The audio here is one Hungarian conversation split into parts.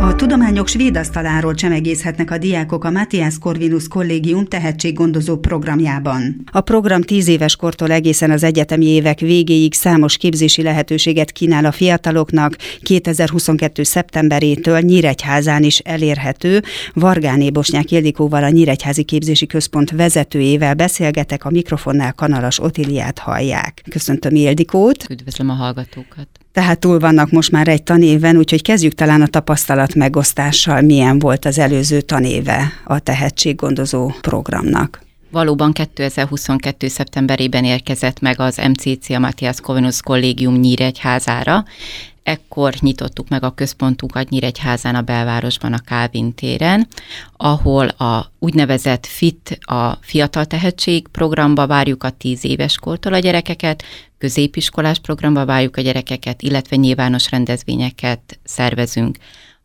A tudományok svéd asztaláról csemegészhetnek a diákok a Matthias Corvinus Kollégium tehetséggondozó programjában. A program tíz éves kortól egészen az egyetemi évek végéig számos képzési lehetőséget kínál a fiataloknak. 2022. szeptemberétől Nyíregyházán is elérhető. Vargáné Bosnyák Ildikóval a Nyíregyházi Képzési Központ vezetőjével beszélgetek, a mikrofonnál Kanalas Otiliát hallják. Köszöntöm Ildikót. Üdvözlöm a hallgatókat tehát túl vannak most már egy tanéven, úgyhogy kezdjük talán a tapasztalat megosztással, milyen volt az előző tanéve a tehetséggondozó programnak. Valóban 2022. szeptemberében érkezett meg az MCC, a Matthias Kovenus Kollégium Nyíregyházára. Ekkor nyitottuk meg a központunkat Nyíregyházán a belvárosban, a Kálvin téren, ahol a úgynevezett FIT, a Fiatal Tehetség programba várjuk a 10 éves kortól a gyerekeket, középiskolás programba várjuk a gyerekeket, illetve nyilvános rendezvényeket szervezünk.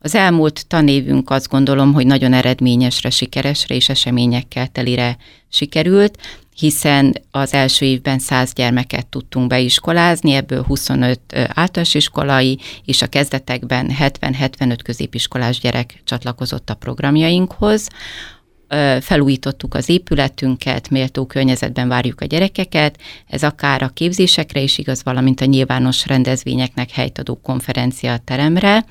Az elmúlt tanévünk azt gondolom, hogy nagyon eredményesre, sikeresre és eseményekkel telire sikerült, hiszen az első évben 100 gyermeket tudtunk beiskolázni, ebből 25 általános iskolai, és a kezdetekben 70-75 középiskolás gyerek csatlakozott a programjainkhoz. Felújítottuk az épületünket, méltó környezetben várjuk a gyerekeket, ez akár a képzésekre is igaz, valamint a nyilvános rendezvényeknek helyt adó konferencia teremre,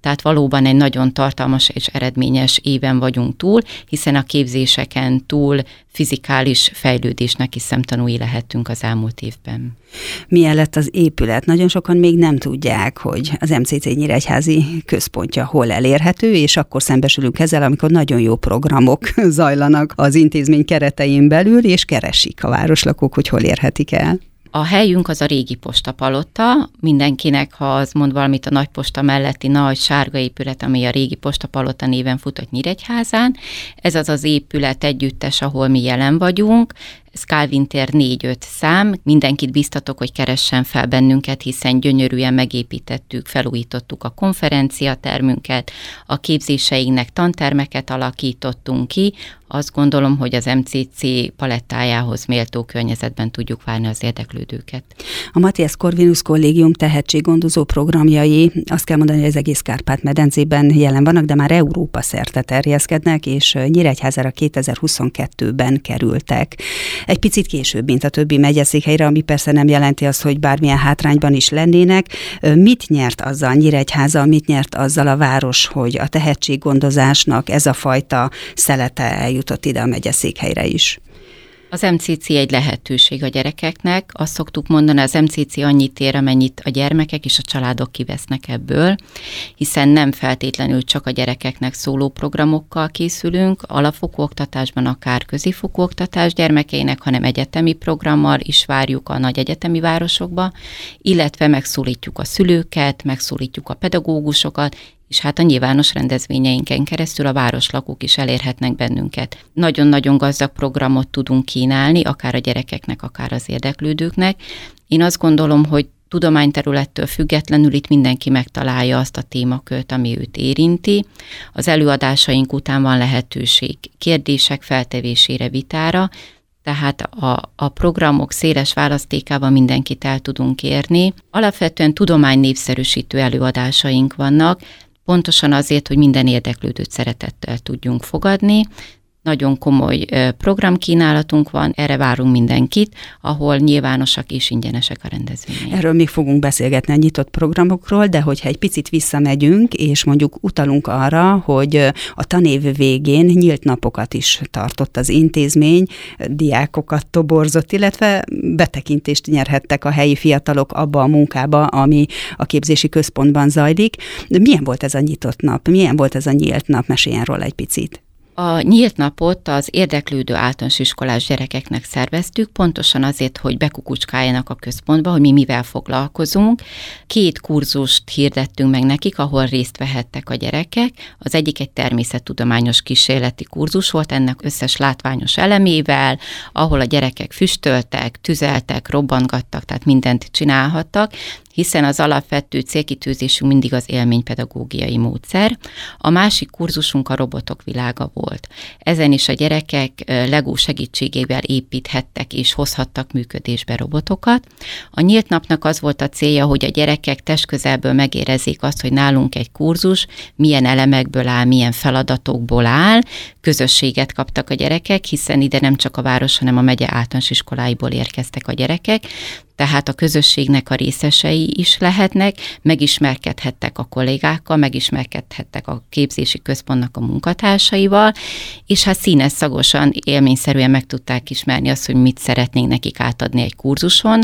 tehát valóban egy nagyon tartalmas és eredményes éven vagyunk túl, hiszen a képzéseken túl fizikális fejlődésnek is szemtanúi lehetünk az elmúlt évben. Milyen lett az épület? Nagyon sokan még nem tudják, hogy az MCC Nyíregyházi központja hol elérhető, és akkor szembesülünk ezzel, amikor nagyon jó programok zajlanak az intézmény keretein belül, és keresik a városlakók, hogy hol érhetik el. A helyünk az a régi postapalota, mindenkinek, ha az mond valamit a nagy posta melletti nagy sárga épület, ami a régi postapalota néven futott Nyíregyházán. Ez az az épület együttes, ahol mi jelen vagyunk. Ez tér 4-5 szám, mindenkit biztatok, hogy keressen fel bennünket, hiszen gyönyörűen megépítettük, felújítottuk a konferenciatermünket, a képzéseinknek tantermeket alakítottunk ki, azt gondolom, hogy az MCC palettájához méltó környezetben tudjuk várni az érdeklődőket. A Matthias Corvinus Kollégium tehetséggondozó programjai, azt kell mondani, hogy az egész Kárpát-medencében jelen vannak, de már Európa szerte terjeszkednek, és Nyíregyházára 2022-ben kerültek egy picit később, mint a többi megyeszékhelyre, ami persze nem jelenti azt, hogy bármilyen hátrányban is lennének. Mit nyert azzal Nyíregyháza, mit nyert azzal a város, hogy a tehetséggondozásnak ez a fajta szelete eljutott ide a megyeszékhelyre is? Az MCC egy lehetőség a gyerekeknek. Azt szoktuk mondani, az MCC annyit ér, amennyit a gyermekek és a családok kivesznek ebből, hiszen nem feltétlenül csak a gyerekeknek szóló programokkal készülünk, alapfokú oktatásban, akár középfokú oktatás gyermekeinek, hanem egyetemi programmal is várjuk a nagy egyetemi városokba, illetve megszólítjuk a szülőket, megszólítjuk a pedagógusokat, és hát a nyilvános rendezvényeinken keresztül a városlakók is elérhetnek bennünket. Nagyon-nagyon gazdag programot tudunk kínálni, akár a gyerekeknek, akár az érdeklődőknek. Én azt gondolom, hogy tudományterülettől függetlenül itt mindenki megtalálja azt a témakört, ami őt érinti. Az előadásaink után van lehetőség kérdések feltevésére, vitára, tehát a, a programok széles választékában mindenkit el tudunk érni. Alapvetően tudomány népszerűsítő előadásaink vannak, pontosan azért, hogy minden érdeklődőt szeretettel tudjunk fogadni, nagyon komoly programkínálatunk van, erre várunk mindenkit, ahol nyilvánosak és ingyenesek a rendezvények. Erről még fogunk beszélgetni a nyitott programokról, de hogyha egy picit visszamegyünk, és mondjuk utalunk arra, hogy a tanév végén nyílt napokat is tartott az intézmény, diákokat toborzott, illetve betekintést nyerhettek a helyi fiatalok abba a munkába, ami a képzési központban zajlik. Milyen volt ez a nyitott nap? Milyen volt ez a nyílt nap? Meséljen róla egy picit. A nyílt napot az érdeklődő általános iskolás gyerekeknek szerveztük, pontosan azért, hogy bekukucskáljanak a központba, hogy mi mivel foglalkozunk. Két kurzust hirdettünk meg nekik, ahol részt vehettek a gyerekek. Az egyik egy természettudományos kísérleti kurzus volt, ennek összes látványos elemével, ahol a gyerekek füstöltek, tüzeltek, robbantgattak, tehát mindent csinálhattak, hiszen az alapvető célkitűzésünk mindig az élménypedagógiai módszer. A másik kurzusunk a robotok világa volt. Ezen is a gyerekek legó segítségével építhettek és hozhattak működésbe robotokat. A nyílt napnak az volt a célja, hogy a gyerekek testközelből megérezzék azt, hogy nálunk egy kurzus milyen elemekből áll, milyen feladatokból áll, közösséget kaptak a gyerekek, hiszen ide nem csak a város, hanem a megye általános iskoláiból érkeztek a gyerekek, tehát a közösségnek a részesei is lehetnek, megismerkedhettek a kollégákkal, megismerkedhettek a képzési központnak a munkatársaival, és hát színes szagosan, élményszerűen meg tudták ismerni azt, hogy mit szeretnénk nekik átadni egy kurzuson,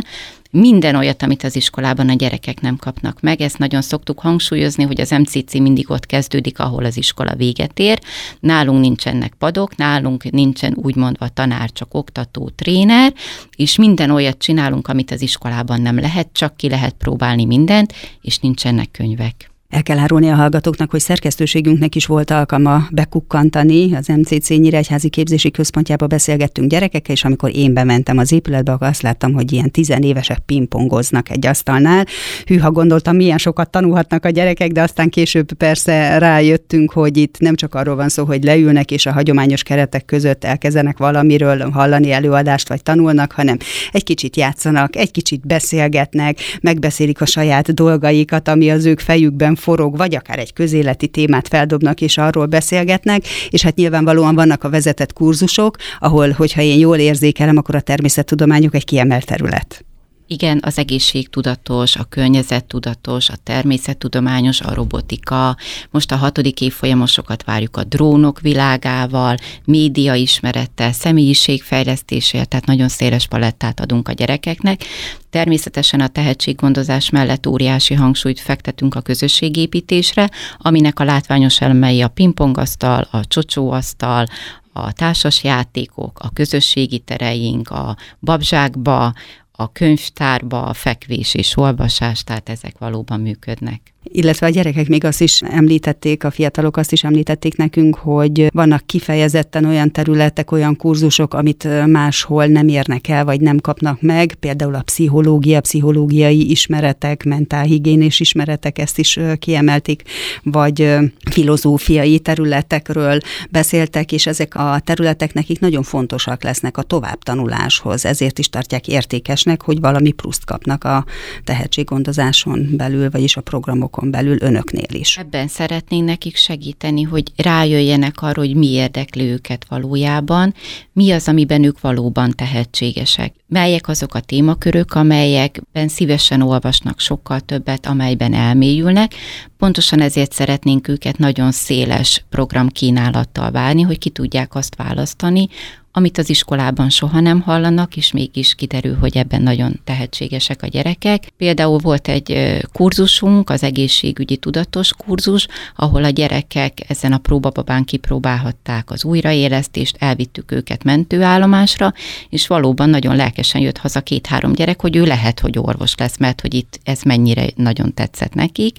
minden olyat, amit az iskolában a gyerekek nem kapnak meg. Ezt nagyon szoktuk hangsúlyozni, hogy az MCC mindig ott kezdődik, ahol az iskola véget ér. Nálunk nincsenek padok, nálunk nincsen úgymondva tanár, csak oktató, tréner, és minden olyat csinálunk, amit az iskolában nem lehet, csak ki lehet próbálni mindent, és nincsenek könyvek. El kell árulni a hallgatóknak, hogy szerkesztőségünknek is volt alkalma bekukkantani. Az MCC Nyíregyházi Képzési Központjába beszélgettünk gyerekekkel, és amikor én bementem az épületbe, akkor azt láttam, hogy ilyen tizenévesek pingpongoznak egy asztalnál. Hűha gondoltam, milyen sokat tanulhatnak a gyerekek, de aztán később persze rájöttünk, hogy itt nem csak arról van szó, hogy leülnek és a hagyományos keretek között elkezdenek valamiről hallani előadást, vagy tanulnak, hanem egy kicsit játszanak, egy kicsit beszélgetnek, megbeszélik a saját dolgaikat, ami az ők fejükben forog, vagy akár egy közéleti témát feldobnak és arról beszélgetnek, és hát nyilvánvalóan vannak a vezetett kurzusok, ahol, hogyha én jól érzékelem, akkor a természettudományok egy kiemelt terület. Igen, az egészségtudatos, a környezettudatos, a természettudományos, a robotika. Most a hatodik évfolyamosokat várjuk a drónok világával, média ismerettel, személyiségfejlesztésével, tehát nagyon széles palettát adunk a gyerekeknek. Természetesen a tehetséggondozás mellett óriási hangsúlyt fektetünk a közösségépítésre, aminek a látványos elemei a pingpongasztal, a csocsóasztal, a társas játékok, a közösségi tereink, a babzsákba, a könyvtárba, a fekvés és olvasás, tehát ezek valóban működnek illetve a gyerekek még azt is említették, a fiatalok azt is említették nekünk, hogy vannak kifejezetten olyan területek, olyan kurzusok, amit máshol nem érnek el, vagy nem kapnak meg, például a pszichológia, pszichológiai ismeretek, mentálhigiénés ismeretek, ezt is kiemelték, vagy filozófiai területekről beszéltek, és ezek a területek nekik nagyon fontosak lesznek a továbbtanuláshoz, ezért is tartják értékesnek, hogy valami pluszt kapnak a tehetséggondozáson belül, vagyis a programok hónapokon belül önöknél is. Ebben szeretnénk nekik segíteni, hogy rájöjjenek arra, hogy mi érdekli őket valójában, mi az, amiben ők valóban tehetségesek. Melyek azok a témakörök, amelyekben szívesen olvasnak sokkal többet, amelyben elmélyülnek. Pontosan ezért szeretnénk őket nagyon széles programkínálattal várni, hogy ki tudják azt választani, amit az iskolában soha nem hallanak, és mégis kiderül, hogy ebben nagyon tehetségesek a gyerekek. Például volt egy kurzusunk, az egészségügyi tudatos kurzus, ahol a gyerekek ezen a próbababán kipróbálhatták az újraélesztést, elvittük őket mentőállomásra, és valóban nagyon lelkesen jött haza két-három gyerek, hogy ő lehet, hogy orvos lesz, mert hogy itt ez mennyire nagyon tetszett nekik.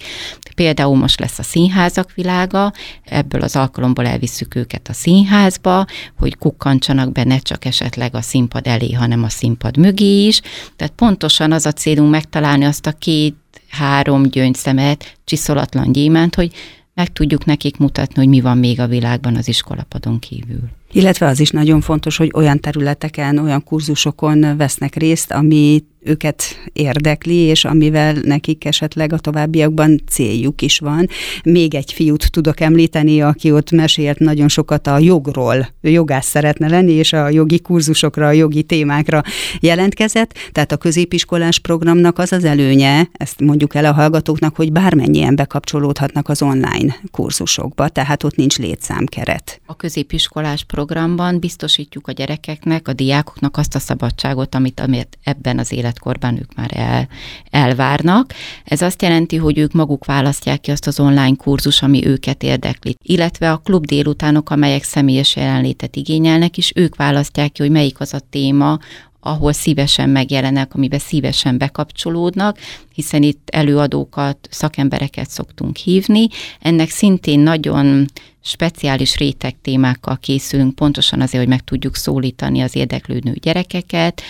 Például most lesz a színházak világa, ebből az alkalomból elvisszük őket a színházba, hogy kukkantsanak be ne csak esetleg a színpad elé, hanem a színpad mögé is. Tehát pontosan az a célunk megtalálni azt a két-három gyöngyszemet, csiszolatlan gyémánt, hogy meg tudjuk nekik mutatni, hogy mi van még a világban az iskolapadon kívül. Illetve az is nagyon fontos, hogy olyan területeken, olyan kurzusokon vesznek részt, ami őket érdekli, és amivel nekik esetleg a továbbiakban céljuk is van. Még egy fiút tudok említeni, aki ott mesélt nagyon sokat a jogról. Ő jogász szeretne lenni, és a jogi kurzusokra, a jogi témákra jelentkezett. Tehát a középiskolás programnak az az előnye, ezt mondjuk el a hallgatóknak, hogy bármennyien bekapcsolódhatnak az online kurzusokba, tehát ott nincs létszámkeret. A középiskolás programban biztosítjuk a gyerekeknek, a diákoknak azt a szabadságot, amit, amit ebben az életkorban ők már el, elvárnak. Ez azt jelenti, hogy ők maguk választják ki azt az online kurzus, ami őket érdekli. Illetve a klub délutánok, amelyek személyes jelenlétet igényelnek, és ők választják ki, hogy melyik az a téma, ahol szívesen megjelenek, amiben szívesen bekapcsolódnak, hiszen itt előadókat, szakembereket szoktunk hívni. Ennek szintén nagyon speciális réteg témákkal készülünk, pontosan azért, hogy meg tudjuk szólítani az érdeklődő gyerekeket,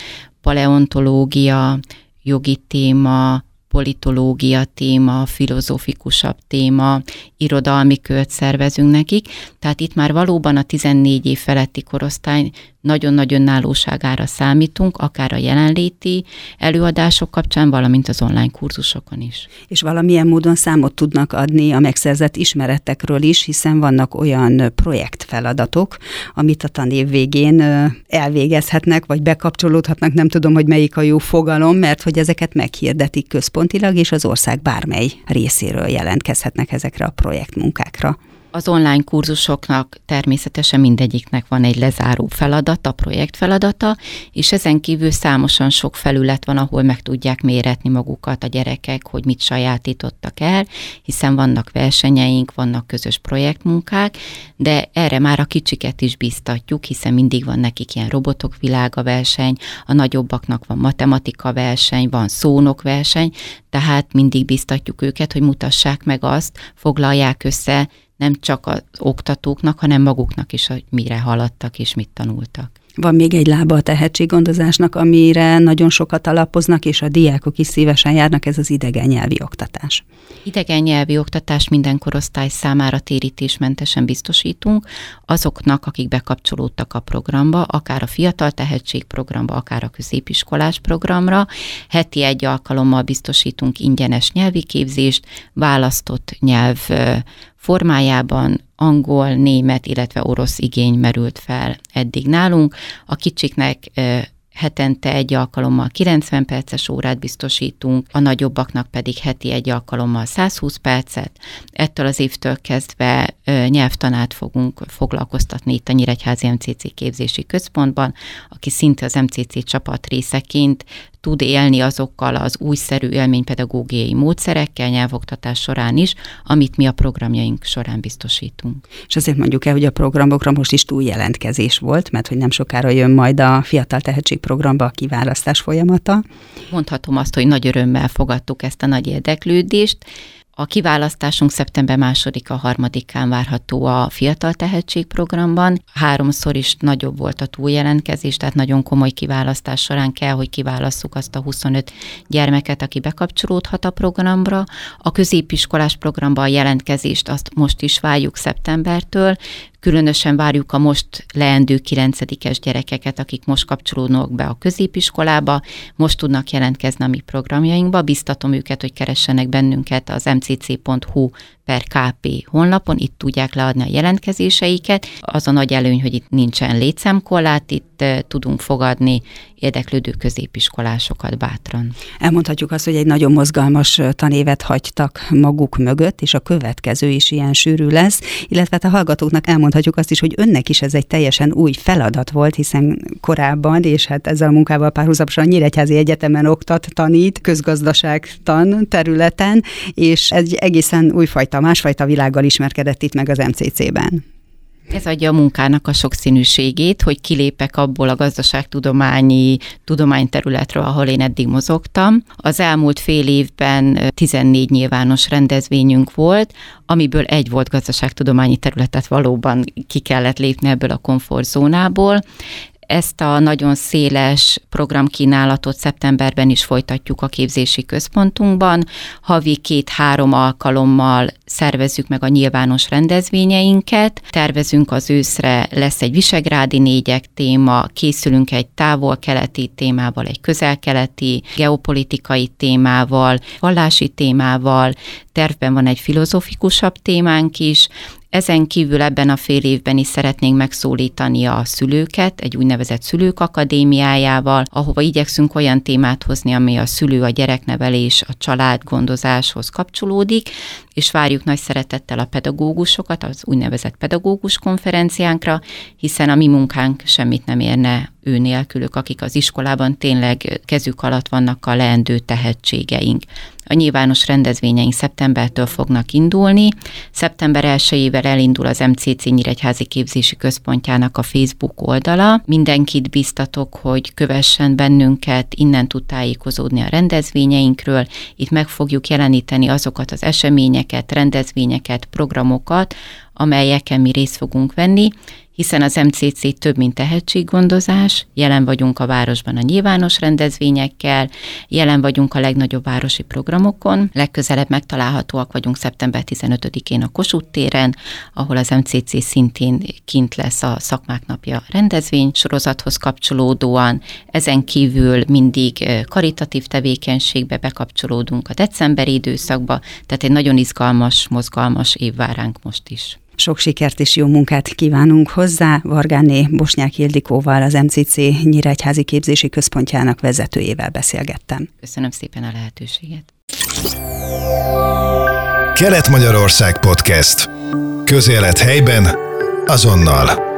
paleontológia, jogi téma, politológia téma, filozófikusabb téma, irodalmi kört szervezünk nekik, tehát itt már valóban a 14 év feletti korosztály nagyon-nagy önállóságára számítunk, akár a jelenléti előadások kapcsán, valamint az online kurzusokon is. És valamilyen módon számot tudnak adni a megszerzett ismeretekről is, hiszen vannak olyan projektfeladatok, amit a tanév végén elvégezhetnek, vagy bekapcsolódhatnak, nem tudom, hogy melyik a jó fogalom, mert hogy ezeket meghirdetik központilag, és az ország bármely részéről jelentkezhetnek ezekre a projektmunkákra. Az online kurzusoknak természetesen mindegyiknek van egy lezáró feladata, projekt feladata, és ezen kívül számosan sok felület van, ahol meg tudják méretni magukat a gyerekek, hogy mit sajátítottak el, hiszen vannak versenyeink, vannak közös projektmunkák, de erre már a kicsiket is biztatjuk, hiszen mindig van nekik ilyen robotok világa verseny, a nagyobbaknak van matematika verseny, van szónok verseny, tehát mindig biztatjuk őket, hogy mutassák meg azt, foglalják össze nem csak az oktatóknak, hanem maguknak is, hogy mire haladtak és mit tanultak. Van még egy lába a tehetséggondozásnak, amire nagyon sokat alapoznak, és a diákok is szívesen járnak, ez az idegen nyelvi oktatás. Idegen nyelvi oktatást minden korosztály számára térítésmentesen biztosítunk, azoknak, akik bekapcsolódtak a programba, akár a fiatal tehetség programba, akár a középiskolás programra. Heti egy alkalommal biztosítunk ingyenes nyelvi képzést, választott nyelv formájában angol, német, illetve orosz igény merült fel eddig nálunk. A kicsiknek hetente egy alkalommal 90 perces órát biztosítunk, a nagyobbaknak pedig heti egy alkalommal 120 percet. Ettől az évtől kezdve nyelvtanát fogunk foglalkoztatni itt a Nyíregyházi MCC képzési központban, aki szinte az MCC csapat részeként tud élni azokkal az újszerű élménypedagógiai módszerekkel nyelvoktatás során is, amit mi a programjaink során biztosítunk. És azért mondjuk el, hogy a programokra most is túl jelentkezés volt, mert hogy nem sokára jön majd a Fiatal Tehetség programba a kiválasztás folyamata. Mondhatom azt, hogy nagy örömmel fogadtuk ezt a nagy érdeklődést. A kiválasztásunk szeptember második a harmadikán várható a Fiatal Tehetség programban. Háromszor is nagyobb volt a túljelentkezés, tehát nagyon komoly kiválasztás során kell, hogy kiválasszuk azt a 25 gyermeket, aki bekapcsolódhat a programba. A középiskolás programba a jelentkezést azt most is várjuk szeptembertől, Különösen várjuk a most leendő 9 gyerekeket, akik most kapcsolódnak be a középiskolába, most tudnak jelentkezni a mi programjainkba. Biztatom őket, hogy keressenek bennünket az mcc.hu per KP honlapon, itt tudják leadni a jelentkezéseiket. Az a nagy előny, hogy itt nincsen létszámkorlát, itt tudunk fogadni érdeklődő középiskolásokat bátran. Elmondhatjuk azt, hogy egy nagyon mozgalmas tanévet hagytak maguk mögött, és a következő is ilyen sűrű lesz, illetve hát a hallgatóknak elmondhatjuk azt is, hogy önnek is ez egy teljesen új feladat volt, hiszen korábban, és hát ezzel a munkával párhuzamosan Nyíregyházi Egyetemen oktat, tanít, közgazdaságtan területen, és egy egészen újfajta másfajta, másfajta világgal ismerkedett itt meg az MCC-ben. Ez adja a munkának a sokszínűségét, hogy kilépek abból a gazdaságtudományi tudományterületről, ahol én eddig mozogtam. Az elmúlt fél évben 14 nyilvános rendezvényünk volt, amiből egy volt gazdaságtudományi területet valóban ki kellett lépni ebből a komfortzónából. Ezt a nagyon széles programkínálatot szeptemberben is folytatjuk a képzési központunkban. Havi két-három alkalommal szervezzük meg a nyilvános rendezvényeinket. Tervezünk az őszre, lesz egy visegrádi négyek téma, készülünk egy távol-keleti témával, egy közel-keleti, geopolitikai témával, vallási témával, tervben van egy filozofikusabb témánk is, ezen kívül ebben a fél évben is szeretnénk megszólítani a szülőket egy úgynevezett szülők akadémiájával, ahova igyekszünk olyan témát hozni, ami a szülő, a gyereknevelés, a család gondozáshoz kapcsolódik, és várjuk nagy szeretettel a pedagógusokat az úgynevezett pedagógus konferenciánkra, hiszen a mi munkánk semmit nem érne ő nélkülük, akik az iskolában tényleg kezük alatt vannak a leendő tehetségeink. A nyilvános rendezvényeink szeptembertől fognak indulni. Szeptember 1 elindul az MCC Nyíregyházi Képzési Központjának a Facebook oldala. Mindenkit biztatok, hogy kövessen bennünket, innen tud tájékozódni a rendezvényeinkről. Itt meg fogjuk jeleníteni azokat az eseményeket, rendezvényeket, programokat, amelyeken mi részt fogunk venni, hiszen az MCC több, mint tehetséggondozás, jelen vagyunk a városban a nyilvános rendezvényekkel, jelen vagyunk a legnagyobb városi programokon, legközelebb megtalálhatóak vagyunk szeptember 15-én a Kossuth téren, ahol az MCC szintén kint lesz a szakmák napja rendezvény sorozathoz kapcsolódóan, ezen kívül mindig karitatív tevékenységbe bekapcsolódunk a decemberi időszakba, tehát egy nagyon izgalmas, mozgalmas év vár ránk most is. Sok sikert és jó munkát kívánunk hozzá. Vargáné Bosnyák Ildikóval, az MCC Nyíregyházi Képzési Központjának vezetőjével beszélgettem. Köszönöm szépen a lehetőséget. Kelet-Magyarország Podcast. Közélet helyben, azonnal.